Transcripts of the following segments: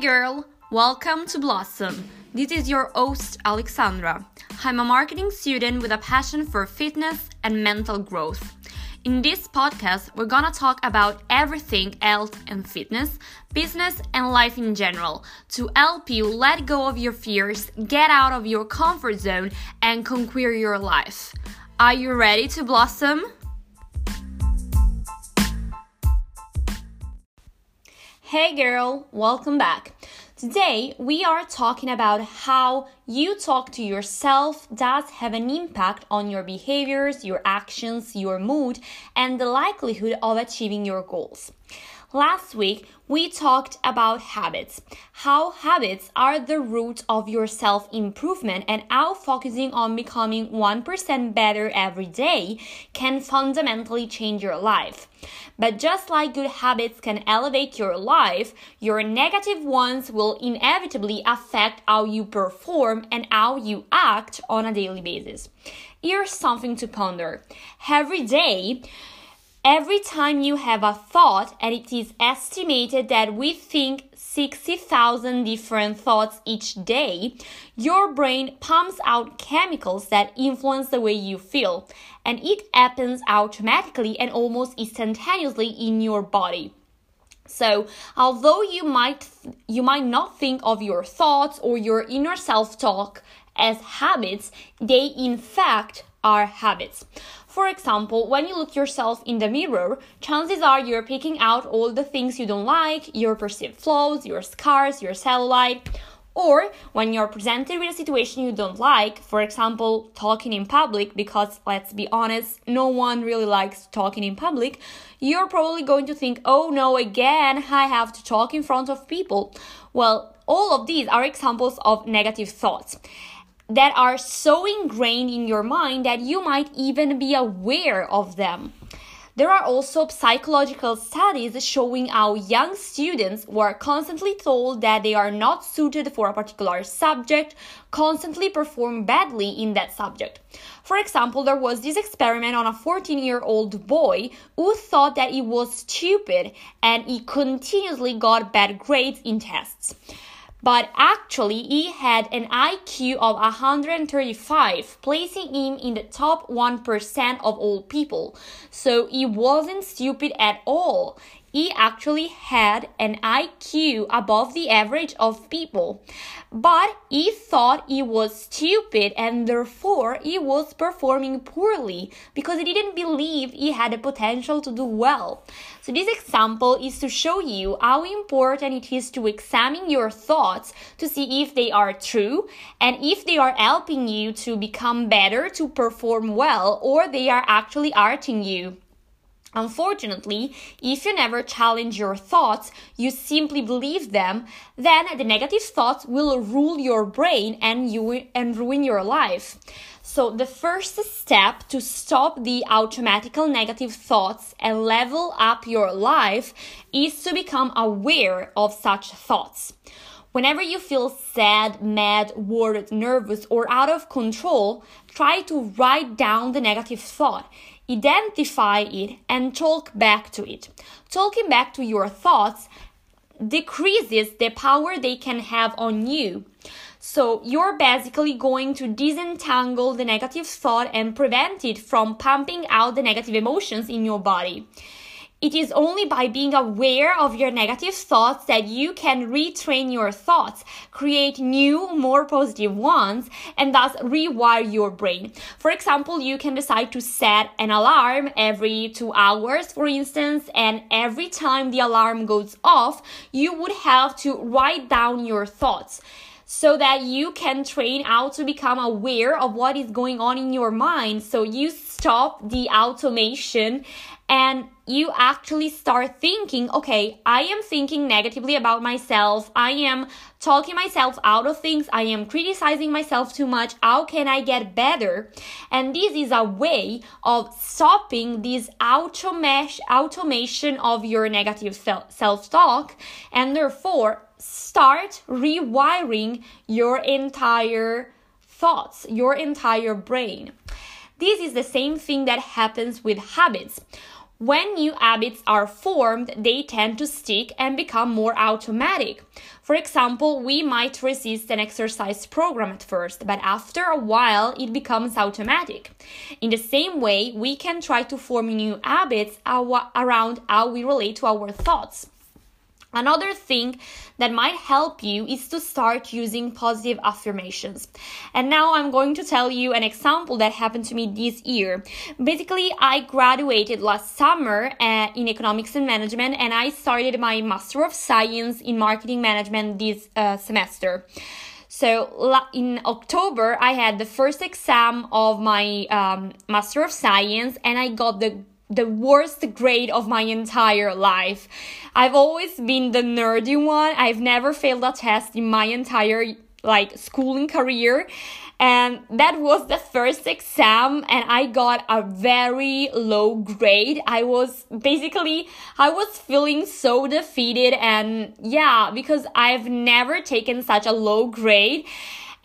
girl, welcome to Blossom. This is your host, Alexandra. I'm a marketing student with a passion for fitness and mental growth. In this podcast, we're gonna talk about everything health and fitness, business, and life in general to help you let go of your fears, get out of your comfort zone, and conquer your life. Are you ready to blossom? Hey girl, welcome back. Today we are talking about how you talk to yourself does have an impact on your behaviors, your actions, your mood, and the likelihood of achieving your goals. Last week, we talked about habits, how habits are the root of your self improvement, and how focusing on becoming 1% better every day can fundamentally change your life. But just like good habits can elevate your life, your negative ones will inevitably affect how you perform and how you act on a daily basis. Here's something to ponder. Every day, Every time you have a thought, and it is estimated that we think 60,000 different thoughts each day, your brain pumps out chemicals that influence the way you feel, and it happens automatically and almost instantaneously in your body. So, although you might you might not think of your thoughts or your inner self-talk as habits, they in fact are habits. For example, when you look yourself in the mirror, chances are you're picking out all the things you don't like, your perceived flaws, your scars, your cellulite. Or when you're presented with a situation you don't like, for example, talking in public, because let's be honest, no one really likes talking in public, you're probably going to think, oh no, again, I have to talk in front of people. Well, all of these are examples of negative thoughts that are so ingrained in your mind that you might even be aware of them. There are also psychological studies showing how young students who are constantly told that they are not suited for a particular subject constantly perform badly in that subject. For example, there was this experiment on a 14 year old boy who thought that he was stupid and he continuously got bad grades in tests but actually he had an IQ of 135, placing him in the top 1% of all people. So he wasn't stupid at all he actually had an IQ above the average of people. But he thought he was stupid and therefore he was performing poorly because he didn't believe he had the potential to do well. So, this example is to show you how important it is to examine your thoughts to see if they are true and if they are helping you to become better, to perform well, or they are actually hurting you. Unfortunately, if you never challenge your thoughts, you simply believe them, then the negative thoughts will rule your brain and you and ruin your life. So the first step to stop the automatical negative thoughts and level up your life is to become aware of such thoughts. Whenever you feel sad, mad, worried, nervous, or out of control, try to write down the negative thought identify it and talk back to it. Talking back to your thoughts decreases the power they can have on you. So you're basically going to disentangle the negative thought and prevent it from pumping out the negative emotions in your body. It is only by being aware of your negative thoughts that you can retrain your thoughts, create new, more positive ones, and thus rewire your brain. For example, you can decide to set an alarm every two hours, for instance, and every time the alarm goes off, you would have to write down your thoughts so that you can train how to become aware of what is going on in your mind. So you stop the automation and you actually start thinking, okay, I am thinking negatively about myself. I am talking myself out of things. I am criticizing myself too much. How can I get better? And this is a way of stopping this automesh, automation of your negative self talk and therefore start rewiring your entire thoughts, your entire brain. This is the same thing that happens with habits When new habits are formed, they tend to stick and become more automatic. For example, we might resist an exercise program at first, but after a while it becomes automatic. In the same way, we can try to form new habits around how we relate to our thoughts. Another thing that might help you is to start using positive affirmations. And now I'm going to tell you an example that happened to me this year. Basically, I graduated last summer uh, in economics and management and I started my Master of Science in Marketing Management this uh, semester. So in October, I had the first exam of my um, Master of Science and I got the the worst grade of my entire life. I've always been the nerdy one. I've never failed a test in my entire like schooling career. And that was the first exam and I got a very low grade. I was basically I was feeling so defeated and yeah, because I've never taken such a low grade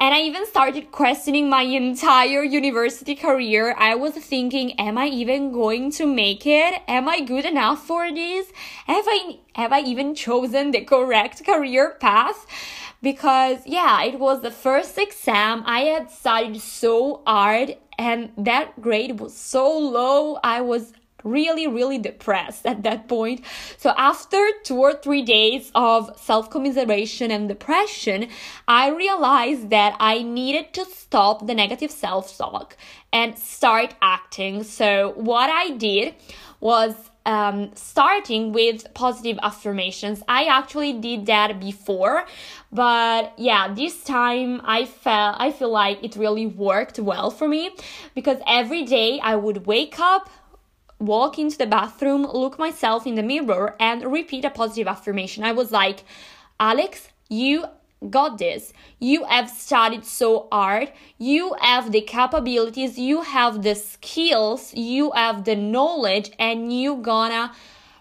and I even started questioning my entire university career. I was thinking, am I even going to make it? Am I good enough for this? Have I, have I even chosen the correct career path? Because yeah, it was the first exam. I had studied so hard and that grade was so low. I was really, really depressed at that point. So after two or three days of self commiseration and depression, I realized that I needed to stop the negative self talk and start acting. So what I did was um, starting with positive affirmations. I actually did that before, but yeah, this time I felt I feel like it really worked well for me because every day I would wake up, walk into the bathroom, look myself in the mirror, and repeat a positive affirmation. I was like, Alex, you got this. You have studied so hard. You have the capabilities, you have the skills, you have the knowledge, and you gonna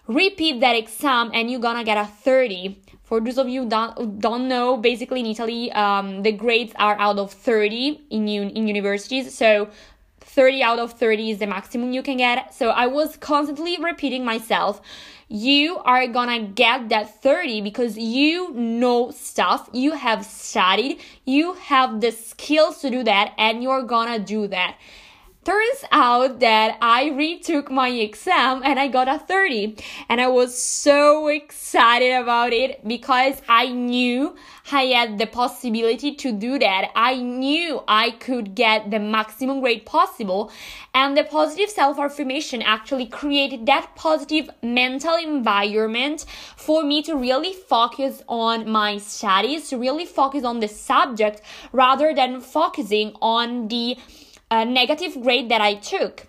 repeat that exam and you gonna get a 30. For those of you don't don't know, basically in Italy, um, the grades are out of 30 in un- in universities. So 30 out of 30 is the maximum you can get. So I was constantly repeating myself. You are gonna get that 30 because you know stuff, you have studied, you have the skills to do that, and you're gonna do that. Turns out that I retook my exam and I got a 30. And I was so excited about it because I knew I had the possibility to do that. I knew I could get the maximum grade possible. And the positive self affirmation actually created that positive mental environment for me to really focus on my studies, to really focus on the subject rather than focusing on the uh, negative grade that I took.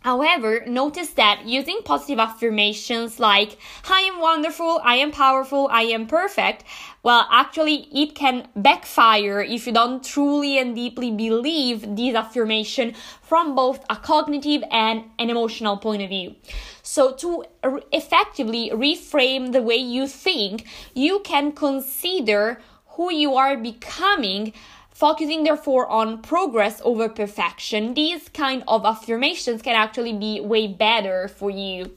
However, notice that using positive affirmations like, I am wonderful, I am powerful, I am perfect, well, actually, it can backfire if you don't truly and deeply believe these affirmation from both a cognitive and an emotional point of view. So, to effectively reframe the way you think, you can consider who you are becoming focusing therefore on progress over perfection. These kind of affirmations can actually be way better for you.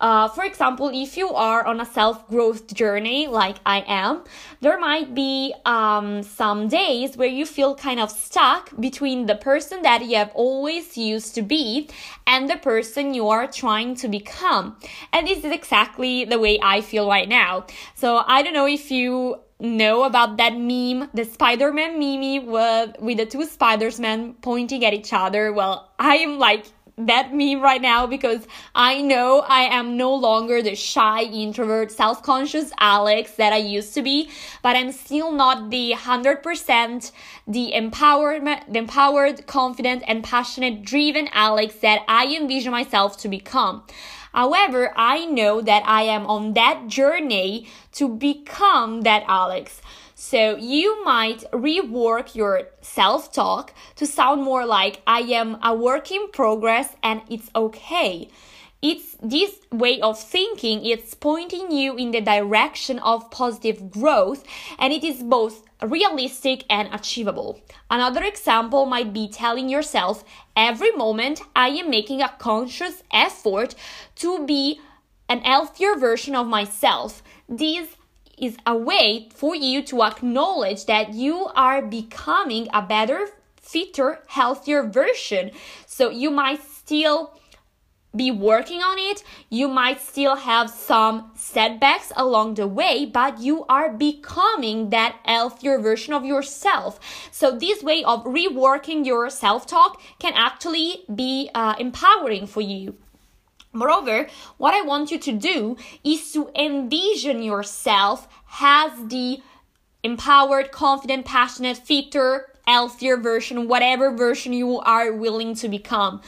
Uh, for example, if you are on a self growth journey like I am, there might be um, some days where you feel kind of stuck between the person that you have always used to be and the person you are trying to become. And this is exactly the way I feel right now. So I don't know if you know about that meme, the Spider-Man meme with, with the two Spider-Man pointing at each other. Well, I am like that meme right now because I know I am no longer the shy, introvert, self-conscious Alex that I used to be, but I'm still not the 100% the empowerment, the empowered, confident, and passionate, driven Alex that I envision myself to become. However, I know that I am on that journey to become that Alex. So you might rework your self talk to sound more like I am a work in progress and it's okay. It's this way of thinking it's pointing you in the direction of positive growth and it is both realistic and achievable. Another example might be telling yourself every moment i am making a conscious effort to be an healthier version of myself. This is a way for you to acknowledge that you are becoming a better fitter healthier version. So you might still be working on it. You might still have some setbacks along the way, but you are becoming that healthier version of yourself. So this way of reworking your self-talk can actually be uh, empowering for you. Moreover, what I want you to do is to envision yourself as the empowered, confident, passionate, fitter, healthier version, whatever version you are willing to become.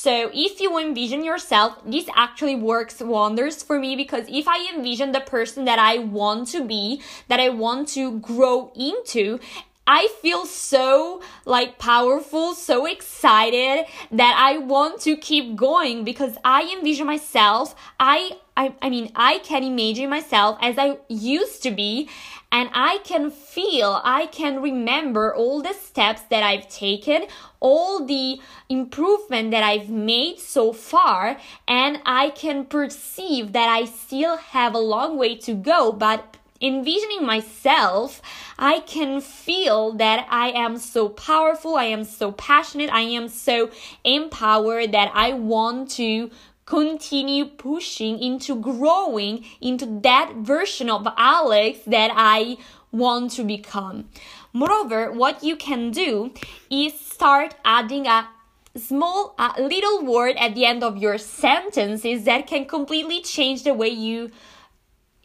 So if you envision yourself, this actually works wonders for me because if I envision the person that I want to be, that I want to grow into, I feel so like powerful, so excited that I want to keep going because I envision myself. I, I, I mean, I can imagine myself as I used to be and I can feel, I can remember all the steps that I've taken, all the improvement that I've made so far, and I can perceive that I still have a long way to go, but envisioning myself, I can feel that I am so powerful, I am so passionate, I am so empowered that I want to continue pushing into growing into that version of Alex that I want to become. Moreover, what you can do is start adding a small a little word at the end of your sentences that can completely change the way you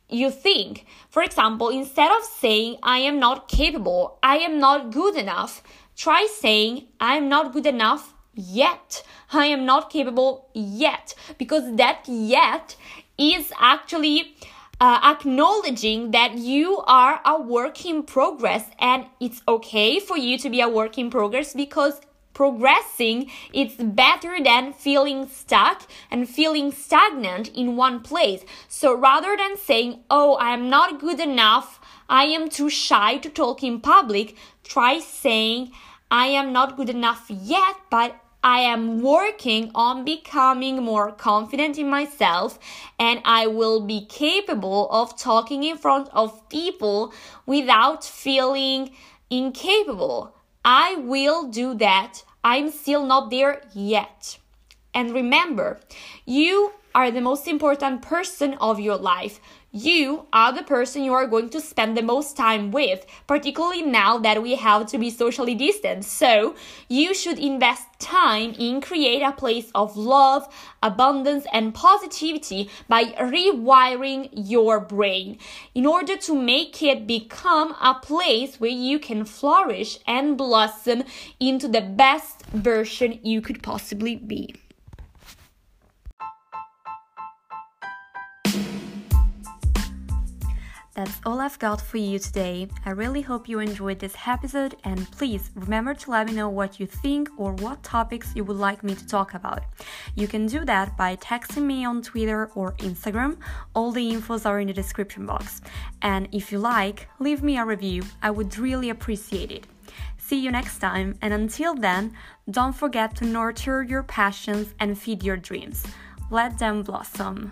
you think. For example, instead of saying, I am not capable, I am not good enough, try saying, I am not good enough yet. I am not capable yet. Because that yet is actually uh, acknowledging that you are a work in progress and it's okay for you to be a work in progress because progressing it's better than feeling stuck and feeling stagnant in one place so rather than saying oh i am not good enough i am too shy to talk in public try saying i am not good enough yet but I am working on becoming more confident in myself and I will be capable of talking in front of people without feeling incapable. I will do that. I'm still not there yet. And remember, you are the most important person of your life. You are the person you are going to spend the most time with, particularly now that we have to be socially distant. So, you should invest time in create a place of love, abundance and positivity by rewiring your brain in order to make it become a place where you can flourish and blossom into the best version you could possibly be. That's all I've got for you today. I really hope you enjoyed this episode and please remember to let me know what you think or what topics you would like me to talk about. You can do that by texting me on Twitter or Instagram. All the infos are in the description box. And if you like, leave me a review. I would really appreciate it. See you next time, and until then, don't forget to nurture your passions and feed your dreams. Let them blossom.